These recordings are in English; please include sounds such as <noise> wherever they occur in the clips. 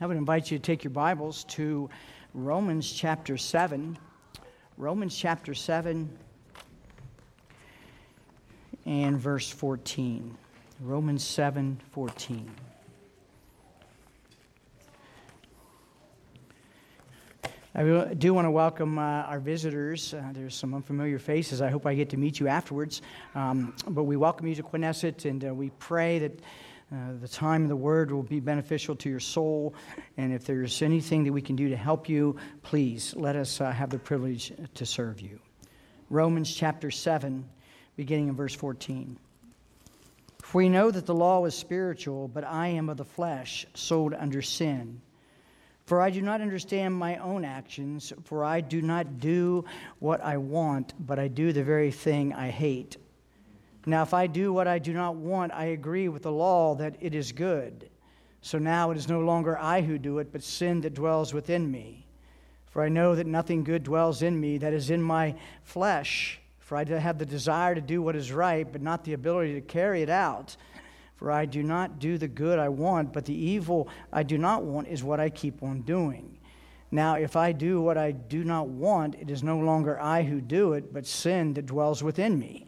I would invite you to take your Bibles to Romans chapter 7. Romans chapter 7 and verse 14. Romans 7 14. I do want to welcome uh, our visitors. Uh, there's some unfamiliar faces. I hope I get to meet you afterwards. Um, but we welcome you to Quinnesset, and uh, we pray that uh, the time of the word will be beneficial to your soul. And if there's anything that we can do to help you, please let us uh, have the privilege to serve you. Romans chapter 7, beginning in verse 14. For we know that the law is spiritual, but I am of the flesh, sold under sin. For I do not understand my own actions, for I do not do what I want, but I do the very thing I hate. Now, if I do what I do not want, I agree with the law that it is good. So now it is no longer I who do it, but sin that dwells within me. For I know that nothing good dwells in me, that is in my flesh. For I have the desire to do what is right, but not the ability to carry it out. For I do not do the good I want, but the evil I do not want is what I keep on doing. Now, if I do what I do not want, it is no longer I who do it, but sin that dwells within me.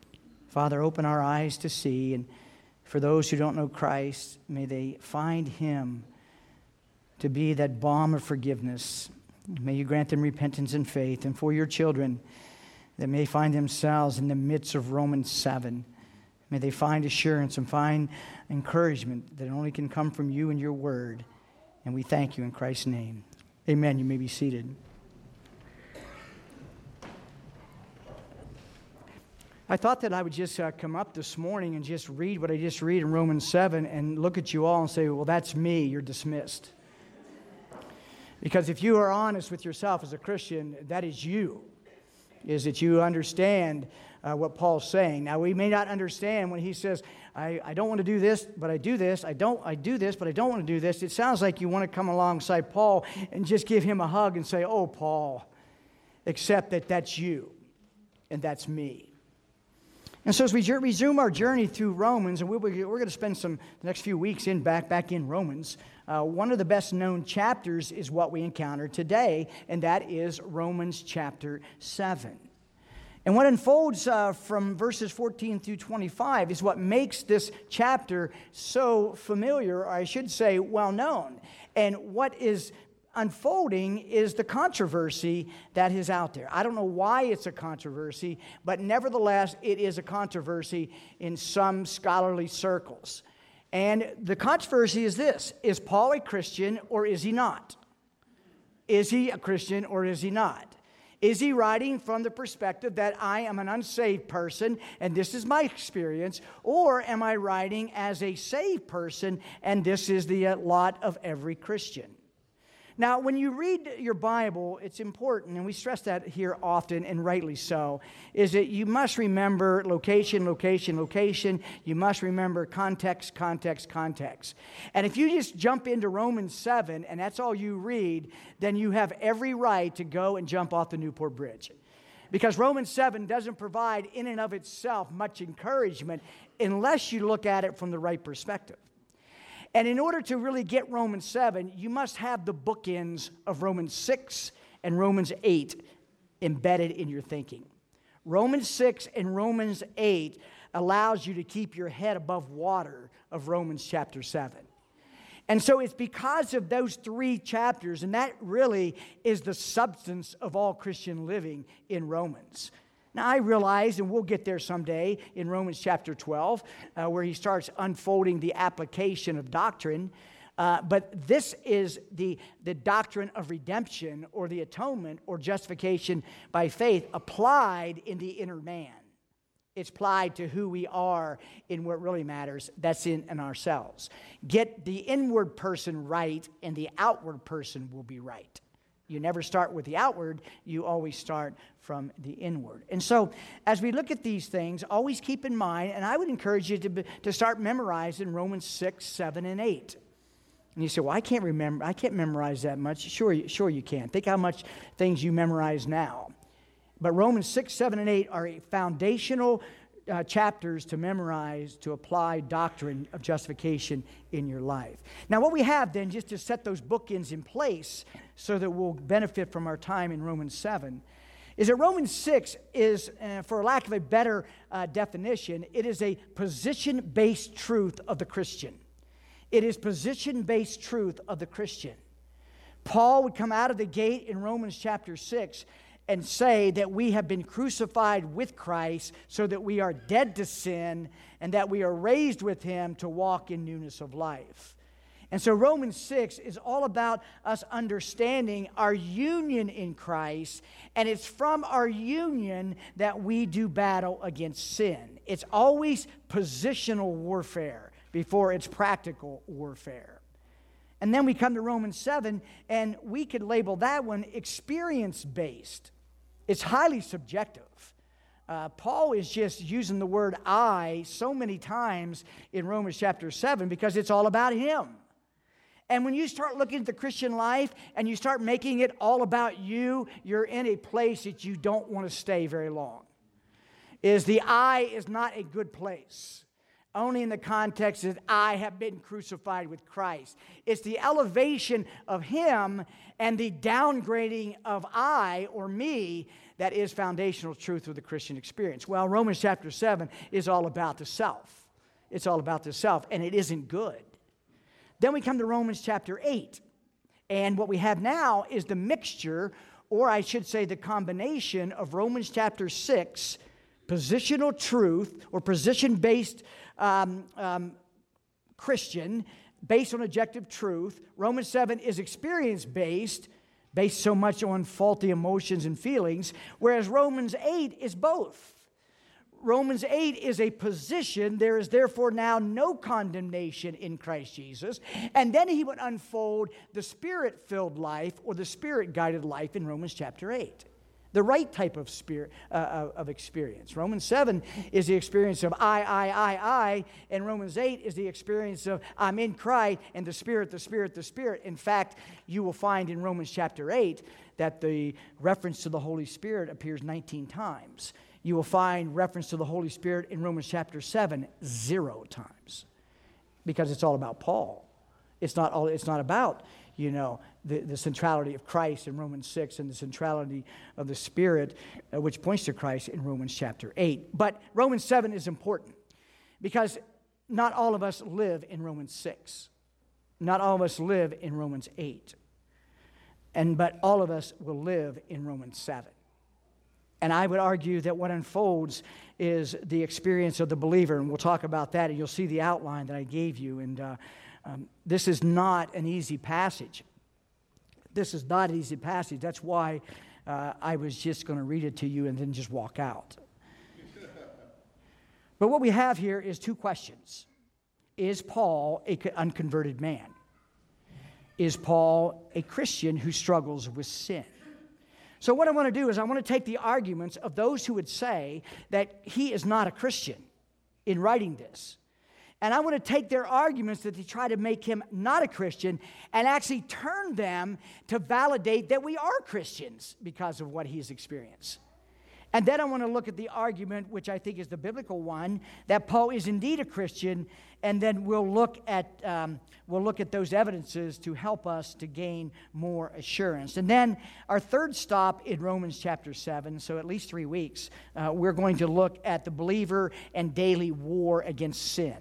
Father, open our eyes to see. And for those who don't know Christ, may they find him to be that balm of forgiveness. May you grant them repentance and faith. And for your children that may find themselves in the midst of Romans 7, may they find assurance and find encouragement that only can come from you and your word. And we thank you in Christ's name. Amen. You may be seated. I thought that I would just uh, come up this morning and just read what I just read in Romans 7 and look at you all and say, well, that's me, you're dismissed. Because if you are honest with yourself as a Christian, that is you, is that you understand uh, what Paul's saying. Now, we may not understand when he says, I, I don't want to do this, but I do this. I don't, I do this, but I don't want to do this. It sounds like you want to come alongside Paul and just give him a hug and say, Oh, Paul, except that that's you and that's me. And so as we resume our journey through Romans, and we are going to spend some the next few weeks in back back in Romans. Uh, one of the best known chapters is what we encounter today, and that is Romans chapter seven. And what unfolds uh, from verses 14 through 25 is what makes this chapter so familiar, or I should say, well known. And what is unfolding is the controversy that is out there. I don't know why it's a controversy, but nevertheless, it is a controversy in some scholarly circles. And the controversy is this Is Paul a Christian or is he not? Is he a Christian or is he not? Is he writing from the perspective that I am an unsaved person and this is my experience? Or am I writing as a saved person and this is the lot of every Christian? Now, when you read your Bible, it's important, and we stress that here often, and rightly so, is that you must remember location, location, location. You must remember context, context, context. And if you just jump into Romans 7 and that's all you read, then you have every right to go and jump off the Newport Bridge. Because Romans 7 doesn't provide, in and of itself, much encouragement unless you look at it from the right perspective. And in order to really get Romans 7, you must have the bookends of Romans 6 and Romans 8 embedded in your thinking. Romans 6 and Romans 8 allows you to keep your head above water of Romans chapter 7. And so it's because of those three chapters, and that really is the substance of all Christian living in Romans. Now, I realize, and we'll get there someday in Romans chapter 12, uh, where he starts unfolding the application of doctrine. Uh, but this is the, the doctrine of redemption or the atonement or justification by faith applied in the inner man. It's applied to who we are in what really matters. That's in, in ourselves. Get the inward person right, and the outward person will be right. You never start with the outward, you always start from the inward. And so, as we look at these things, always keep in mind, and I would encourage you to, to start memorizing Romans 6, 7, and 8. And you say, Well, I can't remember, I can't memorize that much. Sure, sure you can. Think how much things you memorize now. But Romans 6, 7, and 8 are a foundational uh, chapters to memorize to apply doctrine of justification in your life. Now, what we have then, just to set those bookends in place so that we'll benefit from our time in Romans 7, is that Romans 6 is, uh, for lack of a better uh, definition, it is a position based truth of the Christian. It is position based truth of the Christian. Paul would come out of the gate in Romans chapter 6 and say that we have been crucified with Christ so that we are dead to sin and that we are raised with him to walk in newness of life. And so Romans 6 is all about us understanding our union in Christ, and it's from our union that we do battle against sin. It's always positional warfare before it's practical warfare. And then we come to Romans 7, and we could label that one experience based. It's highly subjective. Uh, Paul is just using the word I so many times in Romans chapter 7 because it's all about him. And when you start looking at the Christian life and you start making it all about you, you're in a place that you don't want to stay very long. Is the I is not a good place only in the context that I have been crucified with Christ. It's the elevation of Him and the downgrading of I or me that is foundational truth of the Christian experience. Well, Romans chapter 7 is all about the self. It's all about the self, and it isn't good. Then we come to Romans chapter 8. And what we have now is the mixture, or I should say, the combination of Romans chapter 6, positional truth or position based um, um, Christian based on objective truth. Romans 7 is experience based, based so much on faulty emotions and feelings, whereas Romans 8 is both. Romans 8 is a position. There is therefore now no condemnation in Christ Jesus. And then he would unfold the spirit filled life or the spirit guided life in Romans chapter 8 the right type of spirit uh, of experience. Romans 7 is the experience of I, I, I, I, and Romans 8 is the experience of I'm in Christ and the Spirit, the Spirit, the Spirit. In fact, you will find in Romans chapter 8 that the reference to the Holy Spirit appears 19 times. You will find reference to the Holy Spirit in Romans chapter 7 zero times because it's all about Paul. It's not, all, it's not about you know, the, the centrality of Christ in Romans 6 and the centrality of the Spirit, uh, which points to Christ in Romans chapter 8. But Romans 7 is important because not all of us live in Romans 6. Not all of us live in Romans 8. And but all of us will live in Romans 7. And I would argue that what unfolds is the experience of the believer, and we'll talk about that, and you'll see the outline that I gave you. And uh, um, this is not an easy passage. This is not an easy passage. That's why uh, I was just going to read it to you and then just walk out. <laughs> but what we have here is two questions Is Paul an unconverted man? Is Paul a Christian who struggles with sin? So, what I want to do is, I want to take the arguments of those who would say that he is not a Christian in writing this. And I want to take their arguments that they try to make him not a Christian and actually turn them to validate that we are Christians because of what he's experienced. And then I want to look at the argument, which I think is the biblical one, that Paul is indeed a Christian. And then we'll look at, um, we'll look at those evidences to help us to gain more assurance. And then our third stop in Romans chapter 7, so at least three weeks, uh, we're going to look at the believer and daily war against sin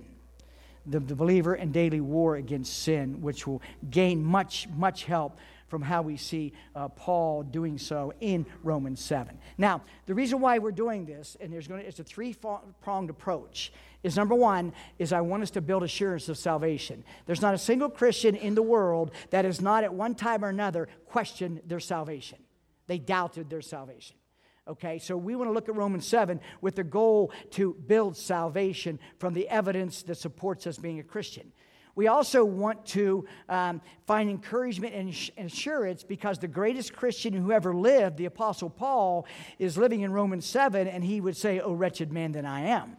the, the believer in daily war against sin, which will gain much, much help from how we see uh, Paul doing so in Romans 7. Now, the reason why we're doing this, and there's going to, it's a three pronged approach, is number one, is I want us to build assurance of salvation. There's not a single Christian in the world that has not at one time or another questioned their salvation. They doubted their salvation. Okay, so we want to look at Romans 7 with the goal to build salvation from the evidence that supports us being a Christian. We also want to um, find encouragement and assurance because the greatest Christian who ever lived, the Apostle Paul, is living in Romans 7, and he would say, Oh, wretched man that I am.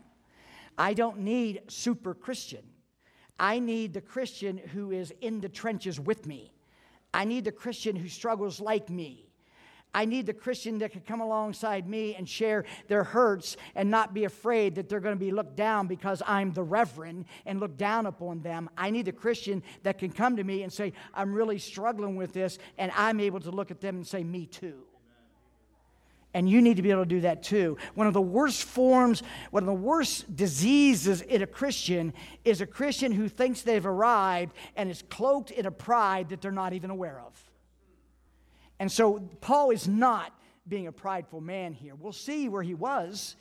I don't need super Christian. I need the Christian who is in the trenches with me. I need the Christian who struggles like me. I need the Christian that can come alongside me and share their hurts and not be afraid that they're going to be looked down because I'm the reverend and look down upon them. I need the Christian that can come to me and say, I'm really struggling with this, and I'm able to look at them and say, Me too. And you need to be able to do that too. One of the worst forms, one of the worst diseases in a Christian is a Christian who thinks they've arrived and is cloaked in a pride that they're not even aware of. And so Paul is not being a prideful man here. We'll see where he was,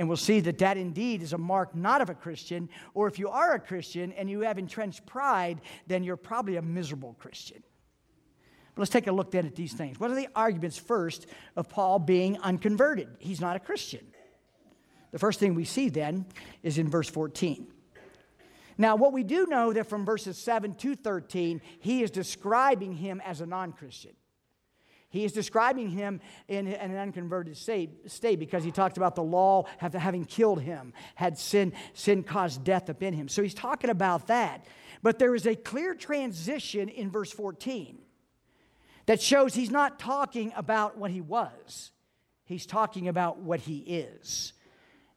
and we'll see that that indeed is a mark not of a Christian, or if you are a Christian and you have entrenched pride, then you're probably a miserable Christian. But let's take a look then at these things. What are the arguments first of Paul being unconverted? He's not a Christian. The first thing we see then is in verse 14. Now, what we do know that from verses 7 to 13, he is describing him as a non Christian. He is describing him in, an unconverted state, state, because he talked about the law having killed him, had sin, sin caused death upon him. So he's talking about that. But there is a clear transition in verse 14 that shows he's not talking about what he was, he's talking about what he is.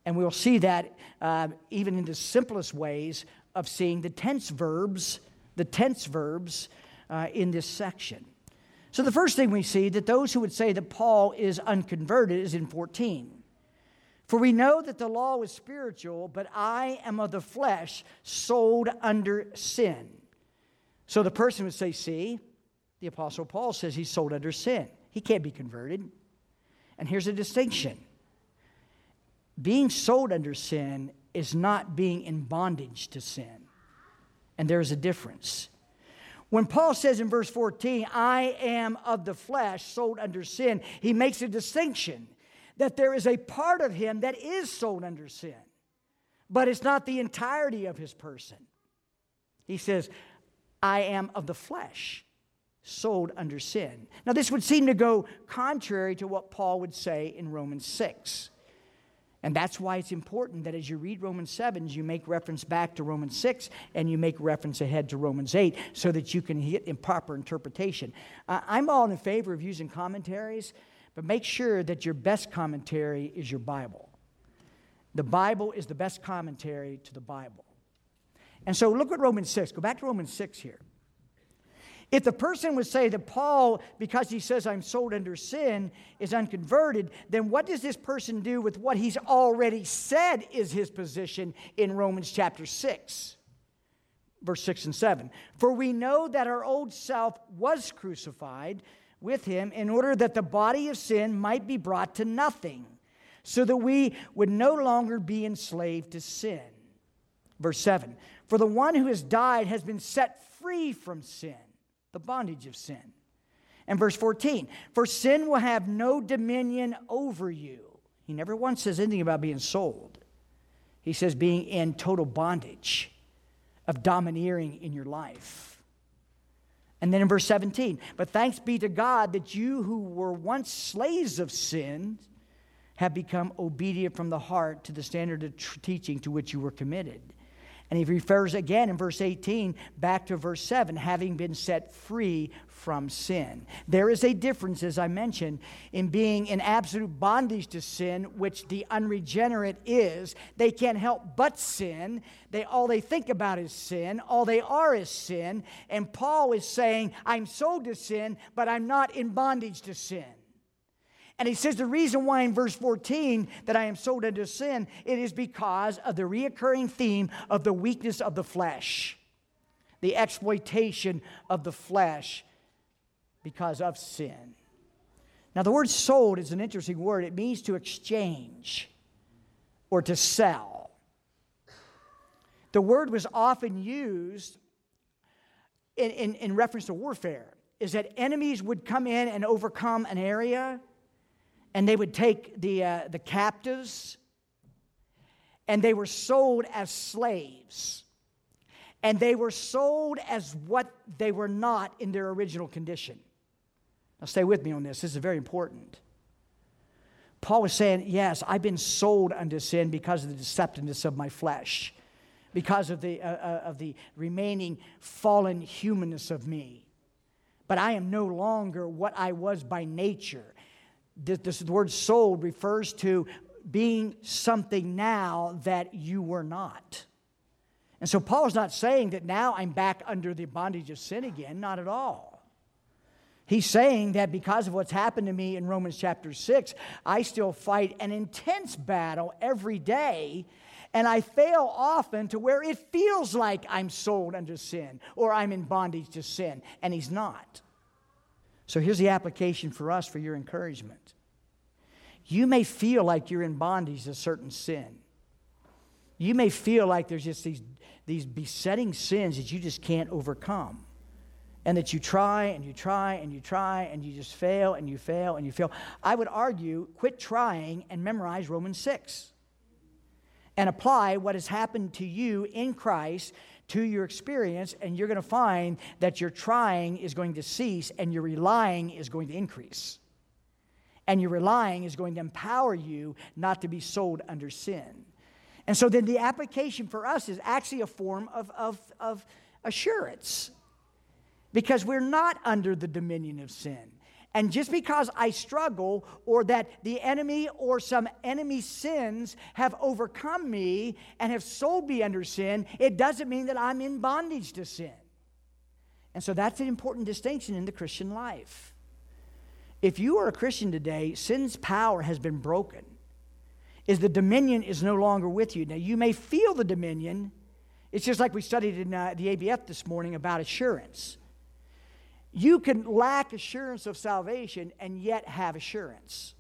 And we'll see that uh, even in the simplest ways of seeing the tense verbs, the tense verbs uh, in this section. So the first thing we see that those who would say that Paul is unconverted is in 14. For we know that the law is spiritual, but I am of the flesh, sold under sin. So the person would say, See, the Apostle Paul says he's sold under sin. He can't be converted. And here's a distinction being sold under sin is not being in bondage to sin. And there's a difference. When Paul says in verse 14, I am of the flesh, sold under sin, he makes a distinction that there is a part of him that is sold under sin, but it's not the entirety of his person. He says, I am of the flesh, sold under sin. Now, this would seem to go contrary to what Paul would say in Romans 6. And that's why it's important that as you read Romans 7, you make reference back to Romans 6 and you make reference ahead to Romans 8 so that you can get in proper interpretation. Uh, I'm all in favor of using commentaries, but make sure that your best commentary is your Bible. The Bible is the best commentary to the Bible. And so look at Romans 6. Go back to Romans 6 here. If the person would say that Paul, because he says I'm sold under sin, is unconverted, then what does this person do with what he's already said is his position in Romans chapter 6? Verse 6 and 7. For we know that our old self was crucified with him in order that the body of sin might be brought to nothing, so that we would no longer be enslaved to sin. Verse 7 For the one who has died has been set free from sin the bondage of sin. And verse 14, for sin will have no dominion over you. He never once says anything about being sold. He says being in total bondage, of domineering in your life. And then in verse 17, but thanks be to God that you who were once slaves of sin have become obedient from the heart to the standard of teaching to which you were committed. And he refers again in verse 18 back to verse 7, having been set free from sin. There is a difference, as I mentioned, in being in absolute bondage to sin, which the unregenerate is. They can't help but sin. They, all they think about is sin. All they are is sin. And Paul is saying, I'm sold to sin, but I'm not in bondage to sin. And he says the reason why in verse 14 that I am sold unto sin, it is because of the reoccurring theme of the weakness of the flesh, the exploitation of the flesh because of sin. Now, the word sold is an interesting word. It means to exchange or to sell. The word was often used in, in, in reference to warfare, is that enemies would come in and overcome an area and they would take the, uh, the captives and they were sold as slaves. And they were sold as what they were not in their original condition. Now, stay with me on this. This is very important. Paul was saying, Yes, I've been sold unto sin because of the deceptiveness of my flesh, because of the, uh, uh, of the remaining fallen humanness of me. But I am no longer what I was by nature. This, word sold refers to being something now that you were not. And so Paul's not saying that now I'm back under the bondage of sin again, not at all. He's saying that because of what's happened to me in Romans chapter 6, I still fight an intense battle every day, and I fail often to where it feels like I'm sold under sin or I'm in bondage to sin, and he's not. So here's the application for us for your encouragement. You may feel like you're in bondage to certain sin. You may feel like there's just these, these besetting sins that you just can't overcome and that you try and you try and you try and you just fail and you fail and you fail. I would argue quit trying and memorize Romans 6 and apply what has happened to you in Christ to your experience, and you're going to find that your trying is going to cease and your relying is going to increase. And your relying is going to empower you not to be sold under sin. And so then the application for us is actually a form of, of, of assurance because we're not under the dominion of sin. And just because I struggle or that the enemy or some enemy sins have overcome me and have sold me under sin, it doesn't mean that I'm in bondage to sin. And so that's an important distinction in the Christian life. If you are a Christian today, sin's power has been broken. Is the dominion is no longer with you. Now you may feel the dominion. It's just like we studied in uh, the ABF this morning about assurance. You can lack assurance of salvation and yet have assurance.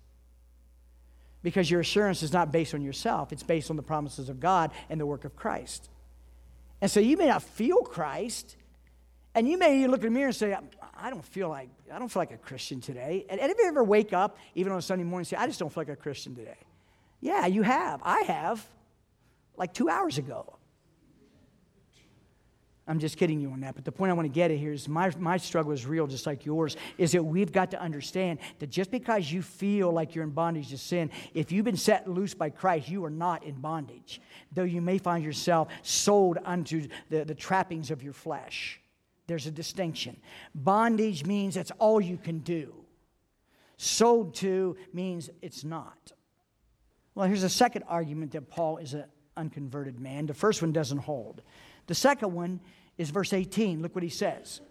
Because your assurance is not based on yourself, it's based on the promises of God and the work of Christ. And so you may not feel Christ, and you may look in the mirror and say, I don't feel like I don't feel like a Christian today. And any you ever wake up, even on a Sunday morning, and say, I just don't feel like a Christian today? Yeah, you have. I have, like two hours ago. I'm just kidding you on that. But the point I want to get at here is my, my struggle is real, just like yours, is that we've got to understand that just because you feel like you're in bondage to sin, if you've been set loose by Christ, you are not in bondage, though you may find yourself sold unto the, the trappings of your flesh. There's a distinction. Bondage means that's all you can do, sold to means it's not. Well, here's a second argument that Paul is an unconverted man. The first one doesn't hold. The second one is verse 18. Look what he says.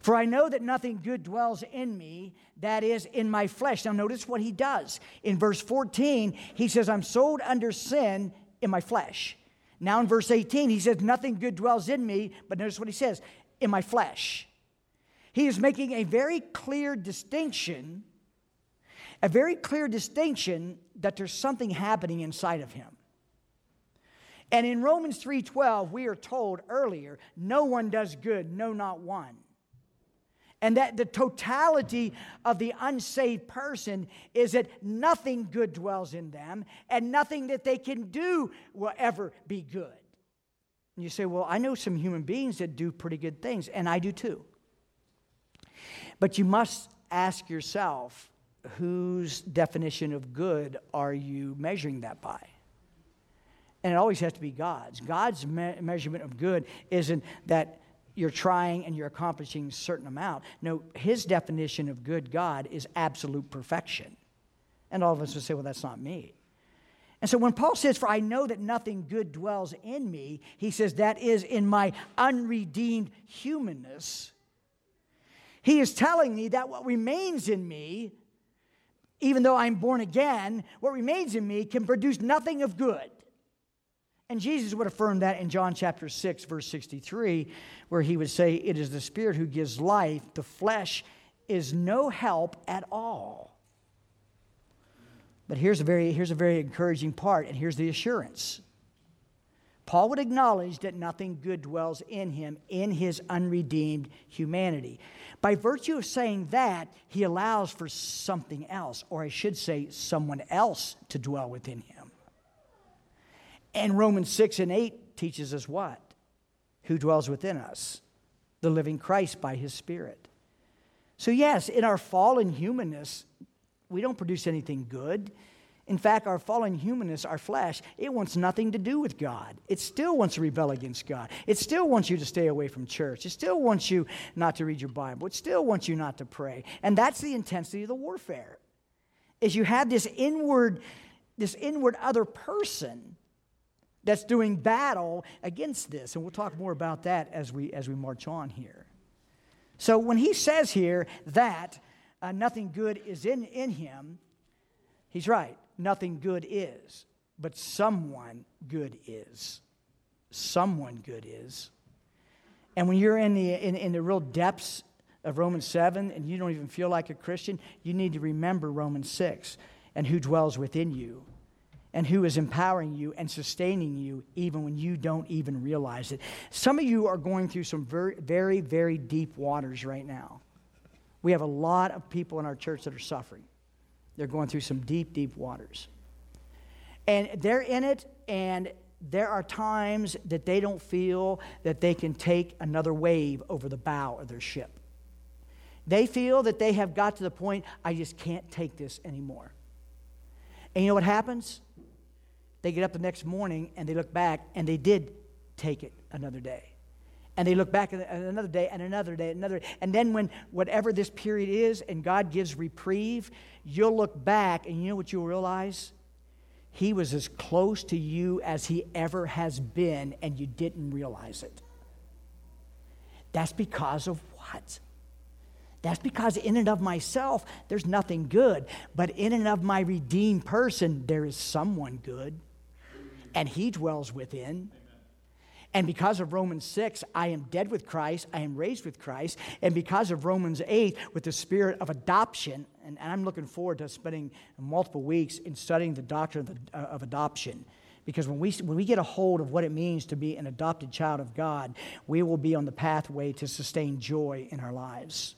For I know that nothing good dwells in me, that is, in my flesh. Now, notice what he does. In verse 14, he says, I'm sold under sin in my flesh. Now, in verse 18, he says, Nothing good dwells in me, but notice what he says, in my flesh. He is making a very clear distinction, a very clear distinction that there's something happening inside of him. And in Romans 3:12 we are told earlier, no one does good, no not one. And that the totality of the unsaved person is that nothing good dwells in them and nothing that they can do will ever be good. And you say, Well, I know some human beings that do pretty good things, and I do too. But you must ask yourself, whose definition of good are you measuring that by? And it always has to be God's. God's me- measurement of good isn't that you're trying and you're accomplishing a certain amount. No, his definition of good God is absolute perfection. And all of us would say, well, that's not me. And so when Paul says, For I know that nothing good dwells in me, he says, That is in my unredeemed humanness. He is telling me that what remains in me, even though I'm born again, what remains in me can produce nothing of good. And Jesus would affirm that in John chapter 6, verse 63, where he would say, It is the Spirit who gives life, the flesh is no help at all. But here's a very, here's a very encouraging part, and here's the assurance. Paul would acknowledge that nothing good dwells in him in his unredeemed humanity. By virtue of saying that, he allows for something else, or I should say, someone else to dwell within him. And Romans 6 and 8 teaches us what? Who dwells within us? The living Christ by his Spirit. So, yes, in our fallen humanness, we don't produce anything good. In fact, our fallen humanness, our flesh, it wants nothing to do with God. It still wants to rebel against God. It still wants you to stay away from church. It still wants you not to read your Bible. It still wants you not to pray. And that's the intensity of the warfare. Is you have this inward, this inward other person that's doing battle against this. And we'll talk more about that as we as we march on here. So when he says here that uh, nothing good is in, in him, he's right nothing good is, but someone good is. Someone good is. And when you're in the, in, in the real depths of Romans 7 and you don't even feel like a Christian, you need to remember Romans 6 and who dwells within you and who is empowering you and sustaining you even when you don't even realize it. Some of you are going through some very, very, very deep waters right now. We have a lot of people in our church that are suffering. They're going through some deep, deep waters. And they're in it, and there are times that they don't feel that they can take another wave over the bow of their ship. They feel that they have got to the point, I just can't take this anymore. And you know what happens? They get up the next morning and they look back and they did take it another day. And they look back another day and another day another and then when whatever this period is and god gives reprieve you'll look back and you know what you'll realize? He was as close to you as he ever has been and you didn't realize it. That's because of what? That's because in and of myself there's nothing good but in and of my redeemed person there is someone good and he dwells within and because of Romans 6, I am dead with Christ, I am raised with Christ. And because of Romans 8, with the spirit of adoption, and, I'm looking forward to spending multiple weeks in studying the doctrine of, uh, of adoption. Because when we, when we get a hold of what it means to be an adopted child of God, we will be on the pathway to sustain joy in our lives.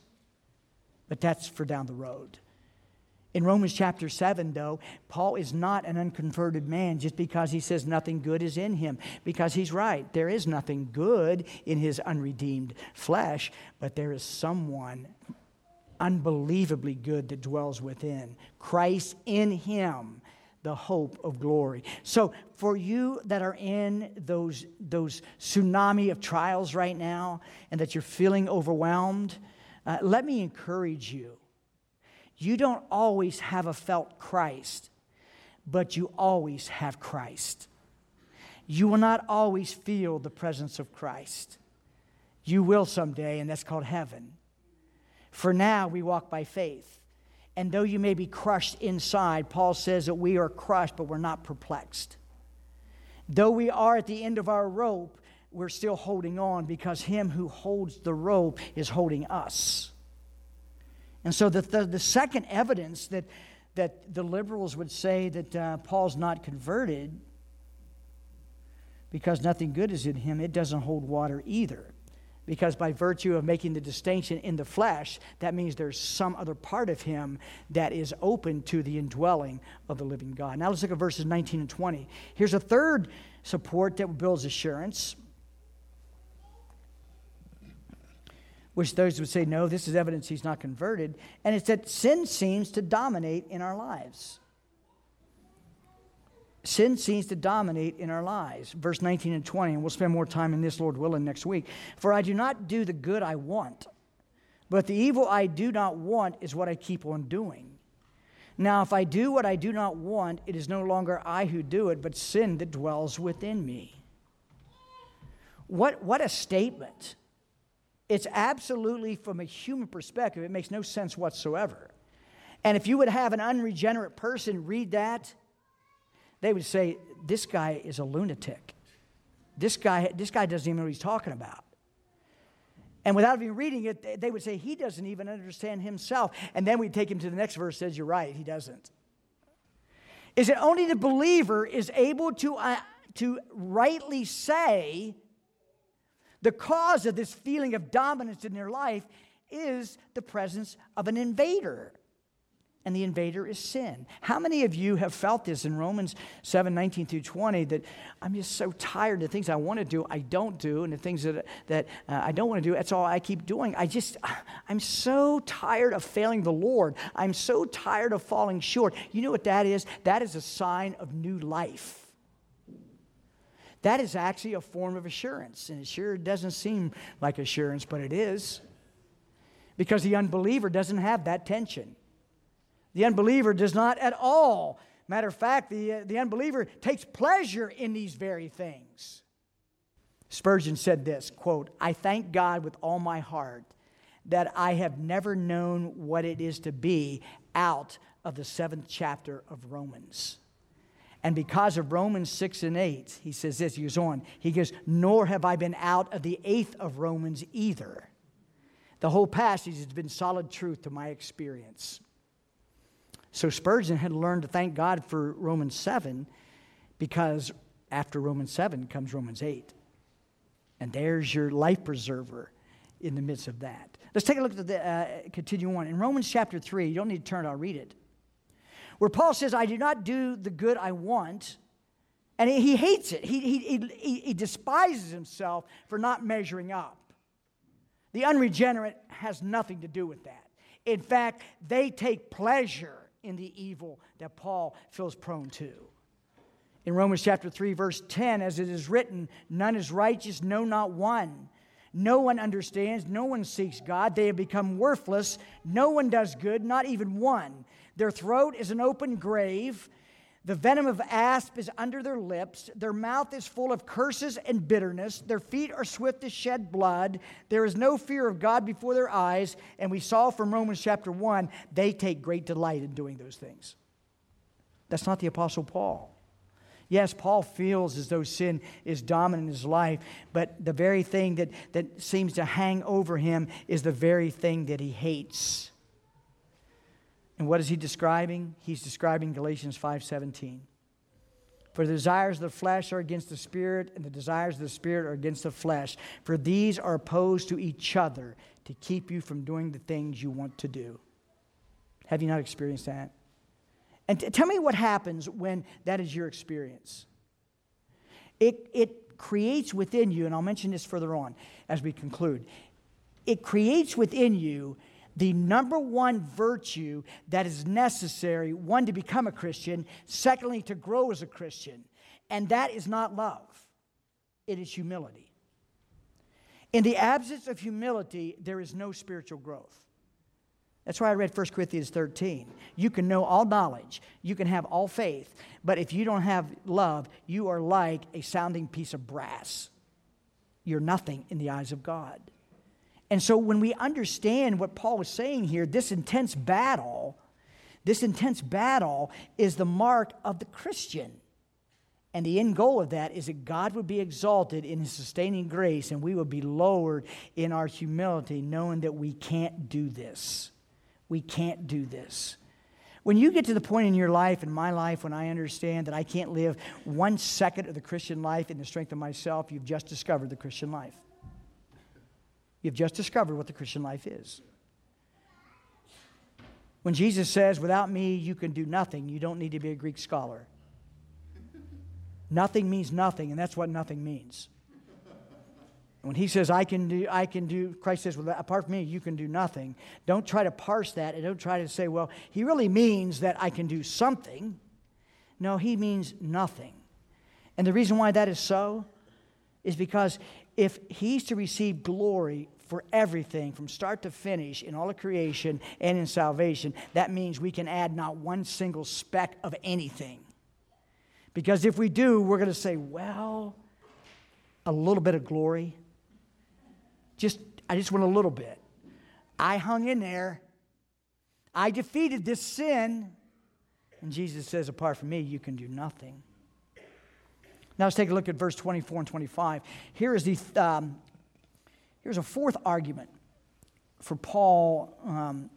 But that's for down the road. In Romans chapter 7, though, Paul is not an unconverted man just because he says nothing good is in him, because he's right. There is nothing good in his unredeemed flesh, but there is someone unbelievably good that dwells within. Christ in him, the hope of glory. So, for you that are in those, those tsunami of trials right now and that you're feeling overwhelmed, uh, let me encourage you you don't always have a felt Christ, but you always have Christ. You will not always feel the presence of Christ. You will someday, and that's called heaven. For now, we walk by faith. And though you may be crushed inside, Paul says that we are crushed, but we're not perplexed. Though we are at the end of our rope, we're still holding on because Him who holds the rope is holding us. And so the, the, the second evidence that, that the liberals would say that uh, Paul's not converted because nothing good is in him, it doesn't hold water either. Because by virtue of making the distinction in the flesh, that means there's some other part of him that is open to the indwelling of the living God. Now let's look at verses 19 and 20. Here's a third support that builds assurance. Which those would say, no, this is evidence he's not converted. And it's that sin seems to dominate in our lives. Sin seems to dominate in our lives. Verse 19 and 20, and we'll spend more time in this, Lord willing, next week. For I do not do the good I want, but the evil I do not want is what I keep on doing. Now, if I do what I do not want, it is no longer I who do it, but sin that dwells within me. What, what a statement. It's absolutely, from a human perspective, it makes no sense whatsoever. And if you would have an unregenerate person read that, they would say, This guy is a lunatic. This guy, this guy doesn't even know what he's talking about. And without even reading it, they would say, He doesn't even understand himself. And then we'd take him to the next verse, says, You're right, he doesn't. Is it only the believer is able to, uh, to rightly say the cause of this feeling of dominance in their life is the presence of an invader and the invader is sin. How many of you have felt this in Romans 7 19 through 20 that I'm just so tired. The things I want to do, I don't do, and the things that, that uh, I don't want to do, that's all I keep doing. I just, <sighs> I'm so tired of failing the Lord. I'm so tired of falling short. You know what that is? That is a sign of new life. That is actually a form of assurance, and it sure doesn't seem like assurance, but it is. Because the unbeliever doesn't have that tension. The unbeliever does not at all. Matter of fact, the, uh, the unbeliever takes pleasure in these very things. Spurgeon said this quote, I thank God with all my heart that I have never known what it is to be out of the seventh chapter of Romans. And because of Romans 6 and 8, he says this, he goes on, he goes, Nor have I been out of the eighth of Romans either. The whole passage has been solid truth to my experience. So Spurgeon had learned to thank God for Romans 7 because after Romans 7 comes Romans 8. And there's your life preserver in the midst of that. Let's take a look at the, uh, continue on. In Romans chapter 3, you don't need to turn, it, I'll read it. Where Paul says, I do not do the good I want, and he, hates it. He, he, he, he despises himself for not measuring up. The unregenerate has nothing to do with that. In fact, they take pleasure in the evil that Paul feels prone to. In Romans chapter 3, verse 10, as it is written, none is righteous, no, not one. No one understands, no one seeks God. They have become worthless. No one does good, not even one. Their throat is an open grave. The venom of asp is under their lips. Their mouth is full of curses and bitterness. Their feet are swift to shed blood. There is no fear of God before their eyes. And we saw from Romans chapter 1, they take great delight in doing those things. That's not the Apostle Paul. Yes, Paul feels as though sin is dominant in his life, but the very thing that, that seems to hang over him is the very thing that he hates. And what is he describing? He's describing Galatians 5:17. For the desires of the flesh are against the spirit, and the desires of the spirit are against the flesh. For these are opposed to each other to keep you from doing the things you want to do. Have you not experienced that? And t- tell me what happens when that is your experience. It, it creates within you, and I'll mention this further on as we conclude, it creates within you the number one virtue that is necessary one, to become a Christian, secondly, to grow as a Christian. And that is not love, it is humility. In the absence of humility, there is no spiritual growth. That's why I read 1 Corinthians 13. You can know all knowledge, you can have all faith, but if you don't have love, you are like a sounding piece of brass. You're nothing in the eyes of God. And so when we understand what Paul is saying here, this intense battle, this intense battle is the mark of the Christian. And the end goal of that is that God would be exalted in his sustaining grace and we would be lowered in our humility, knowing that we can't do this. We can't do this. When you get to the point in your life, in my life, when I understand that I can't live one second of the Christian life in the strength of myself, you've just discovered the Christian life. You've just discovered what the Christian life is. When Jesus says, Without me, you can do nothing, you don't need to be a Greek scholar. Nothing means nothing, and that's what nothing means. When he says, I can do, I can do, Christ says, well, apart from me, you can do nothing. Don't try to parse that and don't try to say, well, he really means that I can do something. No, he means nothing. And the reason why that is so is because if he's to receive glory for everything from start to finish in all of creation and in salvation, that means we can add not one single speck of anything. Because if we do, we're going to say, well, a little bit of glory. Just, I just want a little bit. I hung in there. I defeated this sin. And Jesus says, apart from me, you can do nothing. Now let's take a look at verse 24 and 25. Here is the, um, here's a fourth argument for Paul um,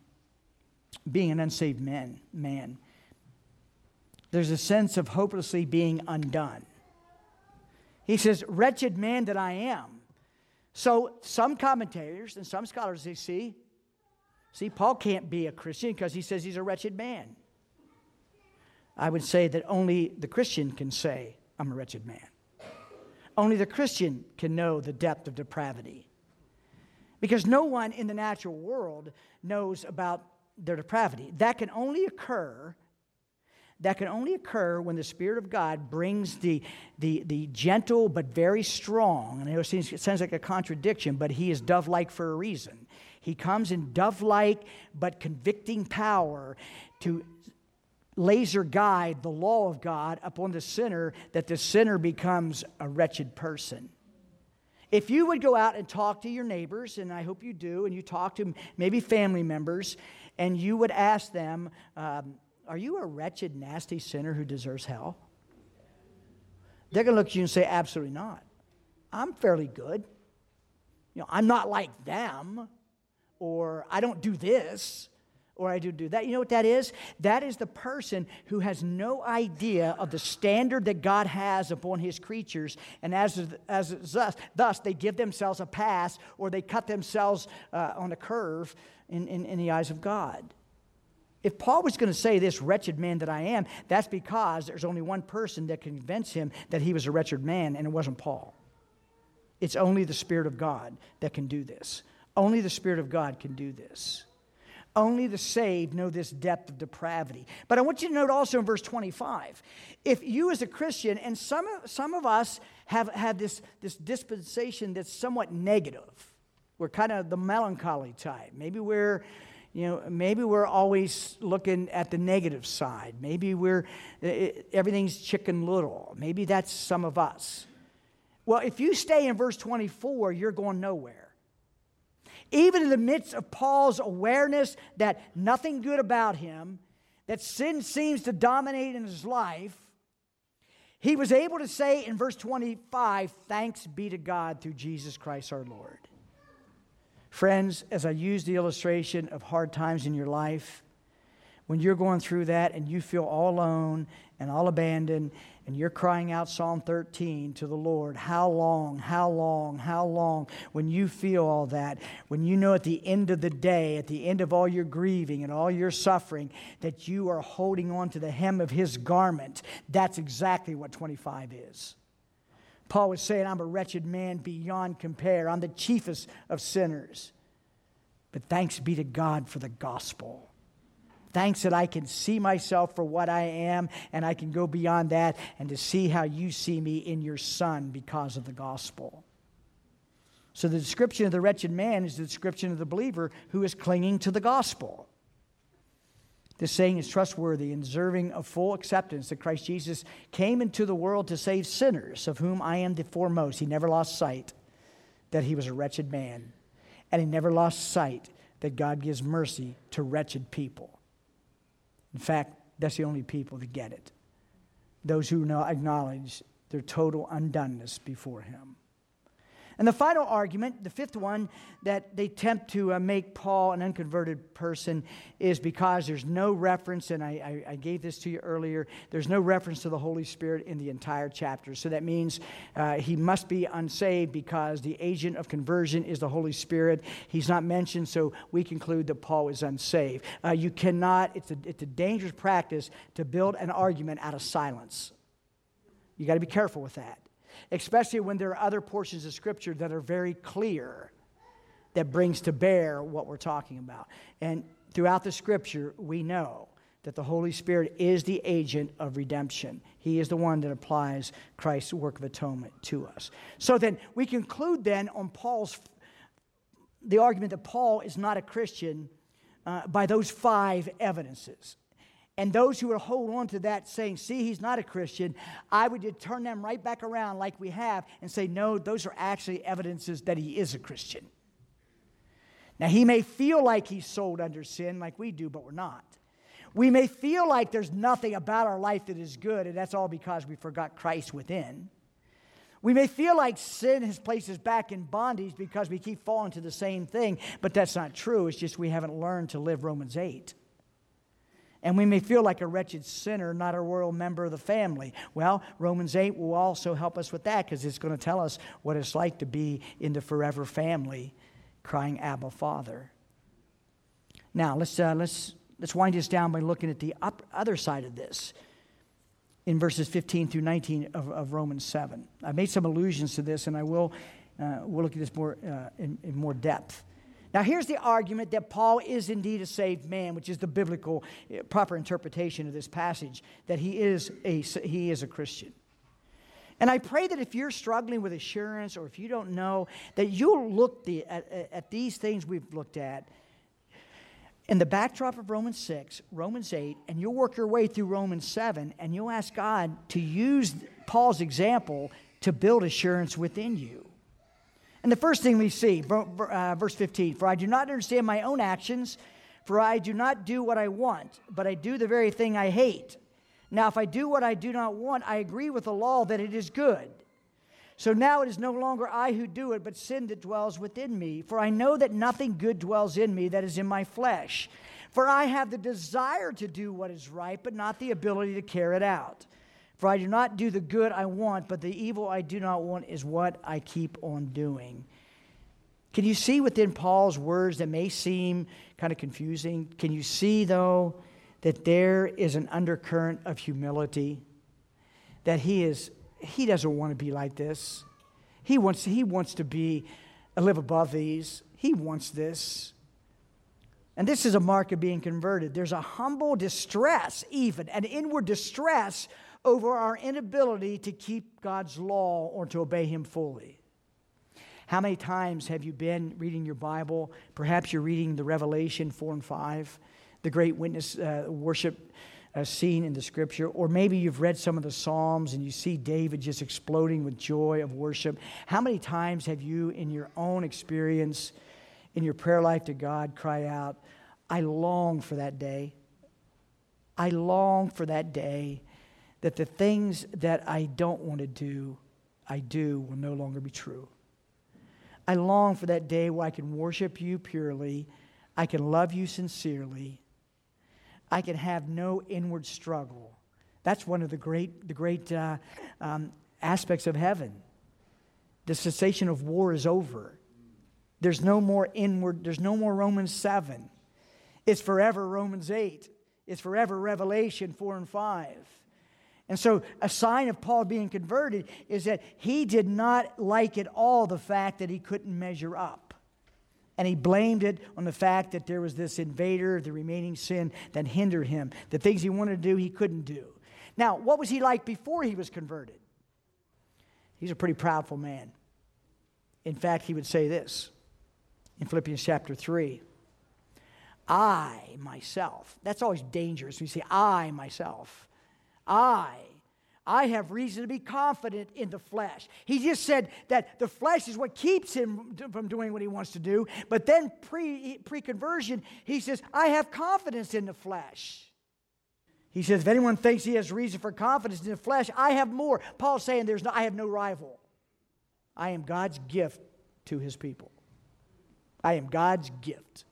being an unsaved man, man. There's a sense of hopelessly being undone. He says, Wretched man that I am. So some commentators and some scholars, they see, see, Paul can't be a Christian because he says he's a wretched man. I would say that only the Christian can say, I'm a wretched man. Only the Christian can know the depth of depravity. Because no one in the natural world knows about their depravity. That can only occur that can only occur when the Spirit of God brings the, the, the gentle but very strong, and it seems, it sounds like a contradiction, but he is dove like for a reason. He comes in dove like but convicting power to laser guide the law of God upon the sinner that the sinner becomes a wretched person. If you would go out and talk to your neighbors, and I hope you do, and you talk to maybe family members, and you would ask them, um, Are you a wretched, nasty sinner who deserves hell? They're going to look at you and say, Absolutely not. I'm fairly good. You know, I'm not like them, or I don't do this or I do do that. You know what that is? That is the person who has no idea of the standard that God has upon his creatures, and as, as thus, thus they give themselves a pass or they cut themselves uh, on a curve in, in, in the eyes of God. If Paul was going to say, This wretched man that I am, that's because there's only one person that convinced him that he was a wretched man, and it wasn't Paul. It's only the Spirit of God that can do this. Only the Spirit of God can do this. Only the saved know this depth of depravity. But I want you to note also in verse 25 if you as a Christian, and some, some of us have, have this, this dispensation that's somewhat negative, we're kind of the melancholy type. Maybe we're you know maybe we're always looking at the negative side. Maybe we're eh, eh, everything's chicken little. Maybe that's some of us. Well if you stay in verse 24 you're going nowhere even in the midst of Paul's awareness that nothing good about him, that sin seems to dominate in his life, he was able to say in verse 25, Thanks be to God through Jesus Christ our Lord. Friends, as I use the illustration of hard times in your life, when you're going through that and you feel all alone and all abandoned and you're crying out Psalm 13 to the Lord, how long, how long, how long, when you feel all that, when you know at the end of the day, at the end of all your grieving and all your suffering, that you are holding on to the hem of His garment, that's exactly what 25 is. Paul was saying, I'm a wretched man beyond compare. I'm the chiefest of sinners. But thanks be to God for the gospel. Thanks that I can see myself for what I am and I can go beyond that and to see how you see me in your Son because of the gospel. So, the description of the wretched man is the description of the believer who is clinging to the gospel. This saying is trustworthy and deserving of full acceptance that Christ Jesus came into the world to save sinners, of whom I am the foremost. He never lost sight that he was a wretched man, and he never lost sight that God gives mercy to wretched people. In fact, that's the only people that get it. Those who acknowledge their total undoneness before Him. And the final argument, the fifth one, that they attempt to uh, make Paul an unconverted person is because there's no reference, and I, I, I, gave this to you earlier, there's no reference to the Holy Spirit in the entire chapter. So that means uh, he must be unsaved because the agent of conversion is the Holy Spirit. He's not mentioned, so we conclude that Paul is unsaved. Uh, you cannot, it's a, it's a dangerous practice to build an argument out of silence. You got to be careful with that especially when there are other portions of Scripture that are very clear that brings to bear what we're talking about. And throughout the Scripture, we know that the Holy Spirit is the agent of redemption. He is the one that applies Christ's work of atonement to us. So then we conclude then on Paul's the argument that Paul is not a Christian uh, by those five evidences. And those who would hold on to that saying, see, he's not a Christian, I would turn them right back around like we have and say, no, those are actually evidences that he is a Christian. Now, he may feel like he's sold under sin like we do, but we're not. We may feel like there's nothing about our life that is good, and that's all because we forgot Christ within. We may feel like sin has placed us back in bondage because we keep falling to the same thing, but that's not true. It's just we haven't learned to live Romans 8. And we may feel like a wretched sinner, not a royal member of the family. Well, Romans 8 will also help us with that because it's going to tell us what it's like to be in the forever family, crying, Abba, Father. Now, let's, uh, let's, let's wind this down by looking at the up, other side of this in verses 15 through 19 of, of Romans 7. I've made some allusions to this, and I will uh, we'll look at this more uh, in, in more depth. Now, here's the argument that Paul is indeed a saved man, which is the biblical uh, proper interpretation of this passage, that he is a, he is a Christian. And I pray that if you're struggling with assurance or if you don't know, that you'll look the, at, at these things we've looked at in the backdrop of Romans 6, Romans 8, and you'll work your way through Romans 7, and you'll ask God to use Paul's example to build assurance within you. And the first thing we see, uh, verse 15, for I do not understand my own actions, for I do not do what I want, but I do the very thing I hate. Now, if I do what I do not want, I agree with the law that it is good. So now it is no longer I who do it, but sin that dwells within me. For I know that nothing good dwells in me that is in my flesh. For I have the desire to do what is right, but not the ability to carry it out. For I do not do the good I want, but the evil I do not want is what I keep on doing. Can you see within Paul's words that may seem kind of confusing? Can you see, though, that there is an undercurrent of humility? That he is he doesn't want to be like this. He wants, he wants to be uh, live above these. He wants this. And this is a mark of being converted. There's a humble distress, even an inward distress over our inability to keep God's law or to obey Him fully. How many times have you been reading your Bible? Perhaps you're reading the Revelation 4 and 5, the great witness uh, worship uh, scene in the scripture, or maybe you've read some of the Psalms and you see David just exploding with joy of worship. How many times have you, in your own experience, in your prayer life to God, cry out, I long for that day? I long for that day that the things that I don't want to do, I do, will no longer be true. I long for that day where I can worship you purely, I can love you sincerely, I can have no inward struggle. That's one of the great, the great uh, um, aspects of heaven. The cessation of war is over. There's no more inward, there's no more Romans 7. It's forever Romans 8. It's forever Revelation 4 and 5. And so, a sign of Paul being converted is that he did not like at all the fact that he couldn't measure up. And he blamed it on the fact that there was this invader, the remaining sin that hindered him. The things he wanted to do, he couldn't do. Now, what was he like before he was converted? He's a pretty proudful man. In fact, he would say this in Philippians chapter 3 I myself, that's always dangerous. when you say, I myself. I, I have reason to be confident in the flesh. He just said that the flesh is what keeps him from doing what he wants to do. But then pre, pre-conversion, he says, I have confidence in the flesh. He says, if anyone thinks he has reason for confidence in the flesh, I have more. Paul's saying, There's no, I have no rival. I am God's gift to his people. I am God's gift.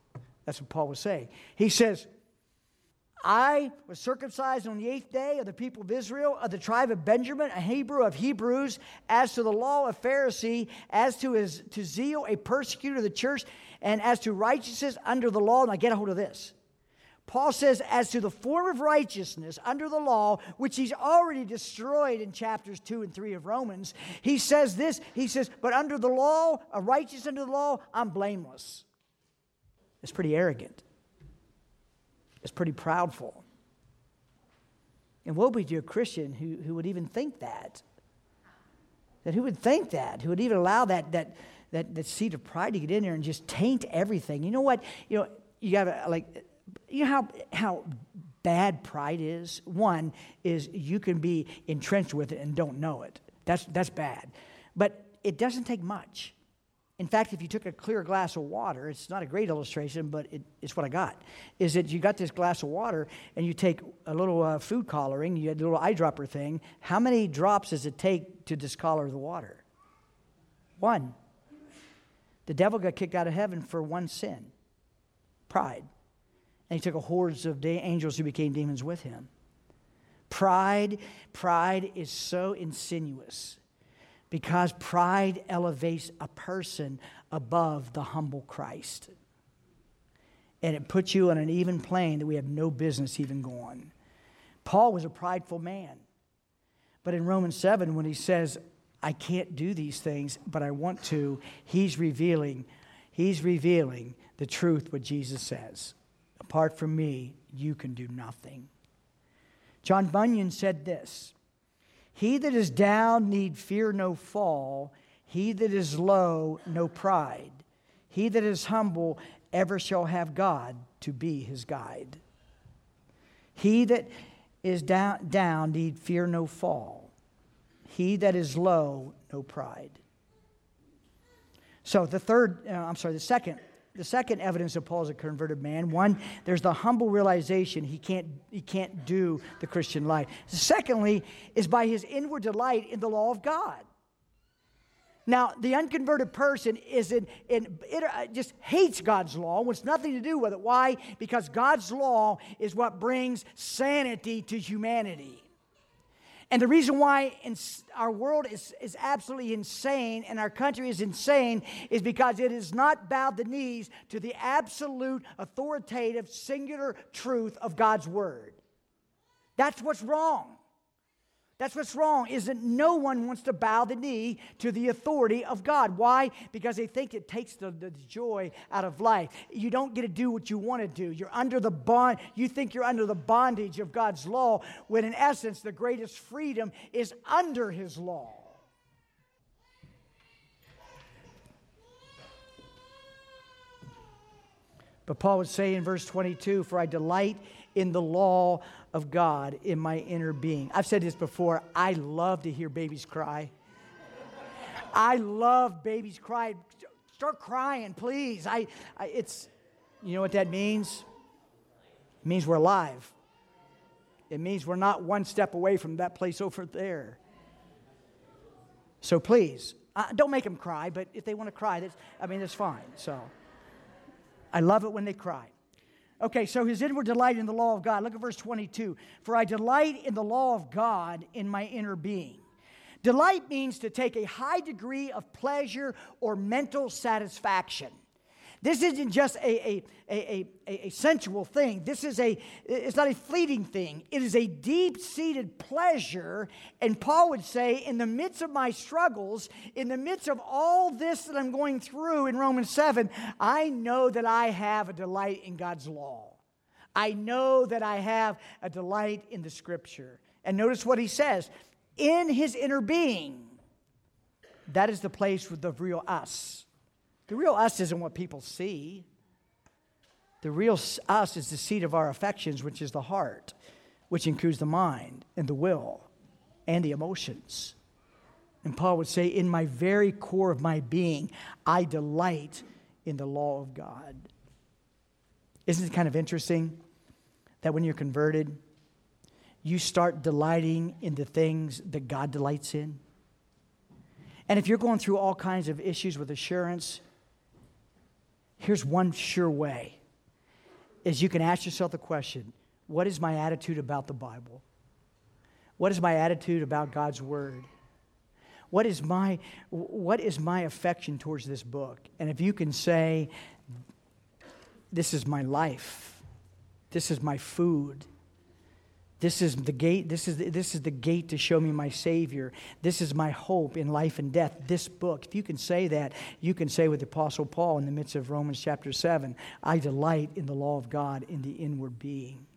That's what Paul was saying. He says, I was circumcised on the eighth day of the people of Israel, of the tribe of Benjamin, a Hebrew of Hebrews, as to the law of Pharisee, as to his to zeal, a persecutor of the church, and as to righteousness under the law. Now get a hold of this. Paul says, as to the form of righteousness under the law, which he's already destroyed in chapters 2 and 3 of Romans, he says this. He says, but under the law, a righteous under the law, I'm blameless. It's pretty arrogant is pretty proudful. And woe be to a Christian who, who would even think that. That who would think that, who would even allow that, that, that, that seed of pride to get in there and just taint everything. You know what? You know, you gotta like you know how how bad pride is? One is you can be entrenched with it and don't know it. That's that's bad. But it doesn't take much. In fact, if you took a clear glass of water, it's not a great illustration, but it, it's what I got. Is that you got this glass of water and you take a little uh, food coloring, you had a little eyedropper thing. How many drops does it take to discolor the water? One. The devil got kicked out of heaven for one sin pride. And he took a hordes of angels who became demons with him. Pride, pride is so insidious because pride elevates a person above the humble Christ. And it puts you on an even plane that we have no business even going. Paul was a prideful man. But in Romans 7, when he says, I can't do these things, but I want to, he's revealing, he's revealing the truth, what Jesus says. Apart from me, you can do nothing. John Bunyan said this He that is down need fear no fall, he that is low, no pride. He that is humble ever shall have God to be his guide. He that is down, down need fear no fall. He that is low, no pride. So the third, uh, I'm sorry, the second, the second evidence of Paul's a converted man. One, there's the humble realization he can't, he can't do the Christian life. Secondly, is by his inward delight in the law of God. Now, the unconverted person is in, in it uh, just hates God's law, wants nothing to do with it. Why? Because God's law is what brings sanity to humanity. And the reason why our world is, is absolutely insane and our country is insane is because it has not bowed the knees to the absolute, authoritative, singular truth of God's word. That's what's wrong. That's what's wrong, is that no one wants to bow the knee to the authority of God. Why? Because they think it takes the, the joy out of life. You don't get to do what you want to do. You're under the bond, you think you're under the bondage of God's law, when in essence, the greatest freedom is under His law. But Paul would say in verse 22 For I delight in the law of God in my inner being. I've said this before. I love to hear babies cry. I love babies cry. Start crying, please. I, I, it's, you know what that means? It means we're alive. It means we're not one step away from that place over there. So please, uh, don't make them cry, but if they want to cry, that's, I mean, that's fine. So I love it when they cry. Okay, so his inward delight in the law of God. Look at verse 22. For I delight in the law of God in my inner being. Delight means to take a high degree of pleasure or mental satisfaction. This isn't just a, a, a, a, a sensual thing. This is a, it's not a fleeting thing. It is a deep seated pleasure. And Paul would say, in the midst of my struggles, in the midst of all this that I'm going through in Romans 7, I know that I have a delight in God's law. I know that I have a delight in the scripture. And notice what he says in his inner being, that is the place with the real us. The real us isn't what people see. The real us is the seat of our affections, which is the heart, which includes the mind and the will and the emotions. And Paul would say, In my very core of my being, I delight in the law of God. Isn't it kind of interesting that when you're converted, you start delighting in the things that God delights in? And if you're going through all kinds of issues with assurance, Here's one sure way is you can ask yourself the question, what is my attitude about the Bible? What is my attitude about God's word? What is my what is my affection towards this book? And if you can say this is my life. This is my food. This is the gate. This is this is the gate to show me my Savior. This is my hope in life and death. This book. If you can say that, you can say with the Apostle Paul in the midst of Romans chapter 7 I delight in the law of God in the inward being.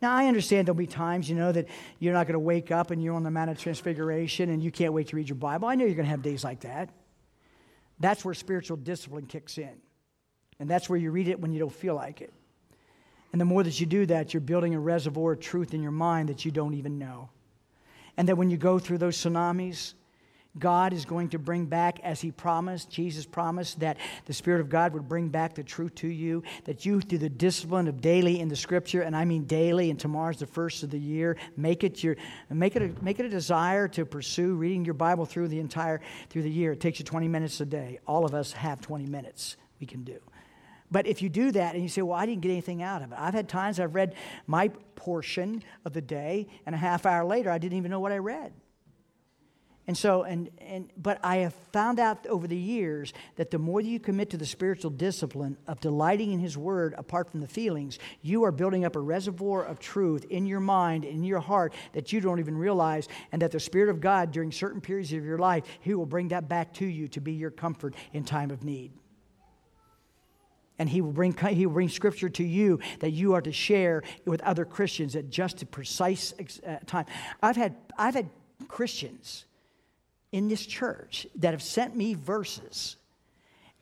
Now, I understand there'll be times, you know, that you're not going to wake up and you're on the Mount of Transfiguration and you can't wait to read your Bible. I know you're going to have days like that. That's where spiritual discipline kicks in. And that's where you read it when you don't feel like it. And the more that you do that, you're building a reservoir of truth in your mind that you don't even know. And that when you go through those tsunamis, God is going to bring back, as He promised, Jesus promised that the Spirit of God would bring back the truth to you, that you, through the discipline of daily in the Scripture, and I mean daily, and tomorrow's the first of the year, make it your, make it a, make it a desire to pursue reading your Bible through the entire through the year. It takes you 20 minutes a day. All of us have 20 minutes we can do. But if you do that and you say, well, I didn't get anything out of it, I've had times I've read my portion of the day, and a half hour later, I didn't even know what I read. And so, and, and, but I have found out over the years that the more you commit to the spiritual discipline of delighting in His Word apart from the feelings, you are building up a reservoir of truth in your mind, in your heart, that you don't even realize, and that the Spirit of God, during certain periods of your life, He will bring that back to you to be your comfort in time of need and he will bring he will bring scripture to you that you are to share with other Christians at just a precise uh, time. I've had I've had Christians in this church that have sent me verses,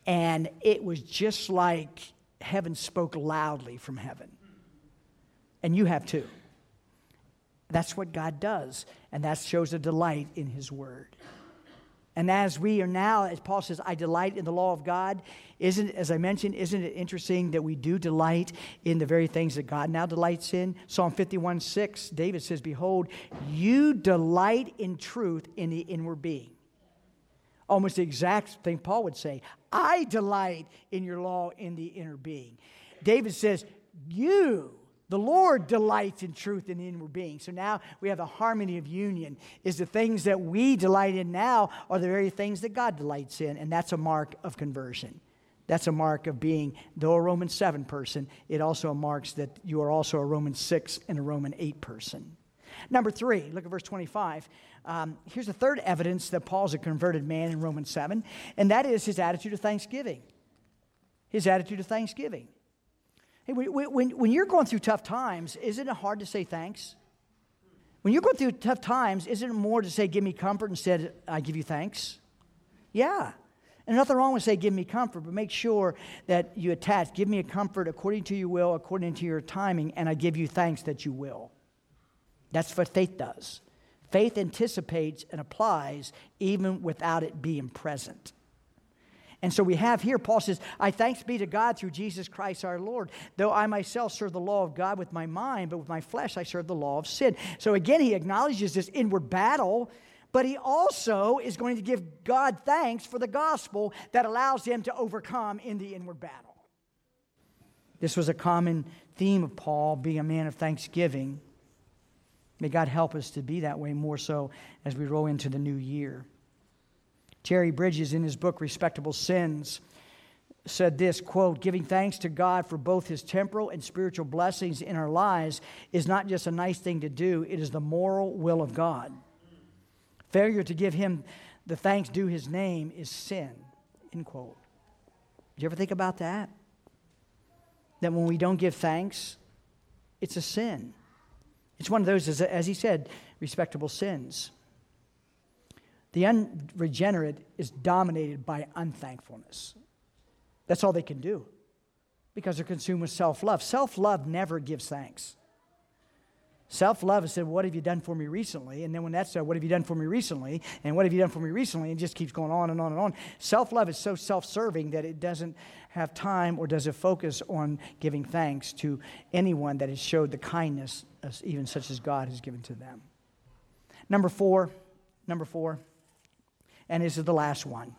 and it was just like heaven spoke loudly from heaven. And you have too. That's what God does, and that shows a delight in His Word. And as we are now, as Paul says, I delight in the law of God, isn't, as I mentioned, isn't it interesting that we do delight in the very things that God now delights in? Psalm 51 6, David says, Behold, you delight in truth in the inward being. Almost the exact thing Paul would say I delight in your law in the inner being. David says, You the Lord delights in truth in the inward being. So now we have the harmony of union. Is the things that we delight in now are the very things that God delights in, and that's a mark of conversion. That's a mark of being, though a Roman 7 person, it also marks that you are also a Roman 6 and a Roman 8 person. Number three, look at verse 25. Um, here's the third evidence that Paul's a converted man in Romans 7, and that is his attitude of thanksgiving. His attitude of thanksgiving. Hey, when, when you're going through tough times, isn't it hard to say thanks? When you're going through tough times, isn't it more to say, give me comfort instead, I give you thanks? Yeah. And nothing wrong with say, give me comfort, but make sure that you attach, give me a comfort according to your will, according to your timing, and I give you thanks that you will. That's what faith does. Faith anticipates and applies even without it being present. And so we have here, Paul says, I thanks be to God through Jesus Christ our Lord. Though I myself serve the law of God with my mind, but with my flesh I serve the law of sin. So again, he acknowledges this inward battle, but he also is going to give God thanks for the gospel that allows him to overcome in the inward battle. This was a common theme of Paul, being a man of thanksgiving. May God help us to be that way more so as we roll into the new year. Jerry Bridges, in his book Respectable Sins, said this quote giving thanks to god for both his temporal and spiritual blessings in our lives is not just a nice thing to do it is the moral will of god. Failure to give him the thanks due his name is sin end quote. Did you ever think about that? That when we don't give thanks it's a sin. It's one of those as, as he said respectable sins the unregenerate is dominated by unthankfulness. That's all they can do because they're consumed with self love. Self love never gives thanks. Self love is said, What have you done for me recently? And then when that's said, What have you done for me recently? And what have you done for me recently? And just keeps going on and on and on. Self love is so self serving that it doesn't have time or does it focus on giving thanks to anyone that has showed the kindness, even such as God has given to them. Number four, number four, and this is the last one.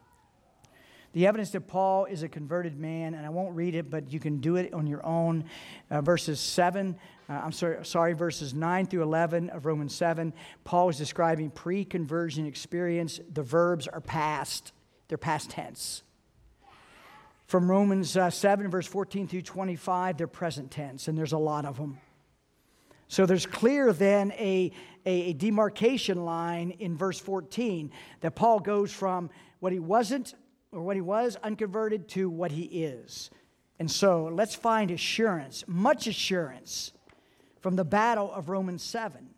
The evidence that Paul is a converted man, and I won't read it, but you can do it on your own. Uh, verses 7, uh, I'm sorry, sorry, verses 9 through 11 of Romans 7, Paul is describing pre conversion experience. The verbs are past, they're past tense. From Romans uh, 7, verse 14 through 25, they're present tense, and there's a lot of them. So there's clear then a, a, demarcation line in verse 14 that Paul goes from what he wasn't or what he was unconverted to what he is. And so let's find assurance, much assurance, from the battle of Romans 7.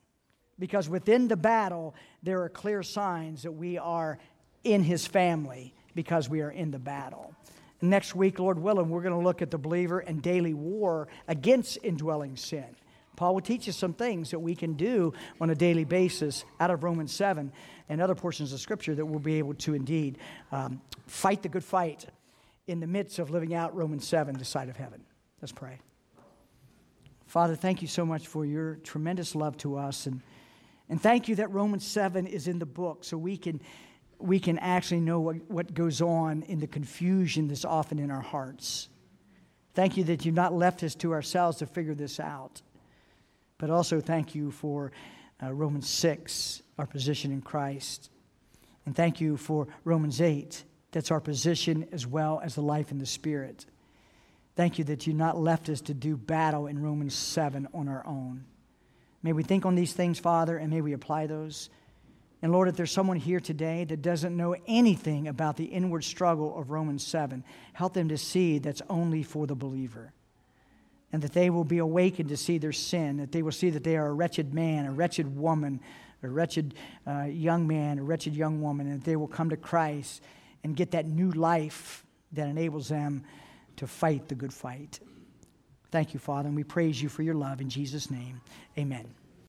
Because within the battle, there are clear signs that we are in his family because we are in the battle. Next week, Lord willing, we're going to look at the believer and daily war against indwelling sin. Paul will teach us some things that we can do on a daily basis out of Romans 7 and other portions of Scripture that we'll be able to indeed um, fight the good fight in the midst of living out Romans 7, the side of heaven. Let's pray. Father, thank you so much for your tremendous love to us. And, and thank you that Romans 7 is in the book so we can, we can actually know what, what goes on in the confusion that's often in our hearts. Thank you that you've not left us to ourselves to figure this out. But also thank you for uh, Romans 6, our position in Christ. And thank you for Romans 8, that's our position as well as the life in the Spirit. Thank you that you've not left us to do battle in Romans 7 on our own. May we think on these things, Father, and may we apply those. And Lord, if there's someone here today that doesn't know anything about the inward struggle of Romans 7, help them to see that's only for the believer. And that they will be awakened to see their sin, that they will see that they are a wretched man, a wretched woman, a wretched uh, young man, a wretched young woman, and that they will come to Christ and get that new life that enables them to fight the good fight. Thank you, Father, and we praise you for your love in Jesus' name. Amen.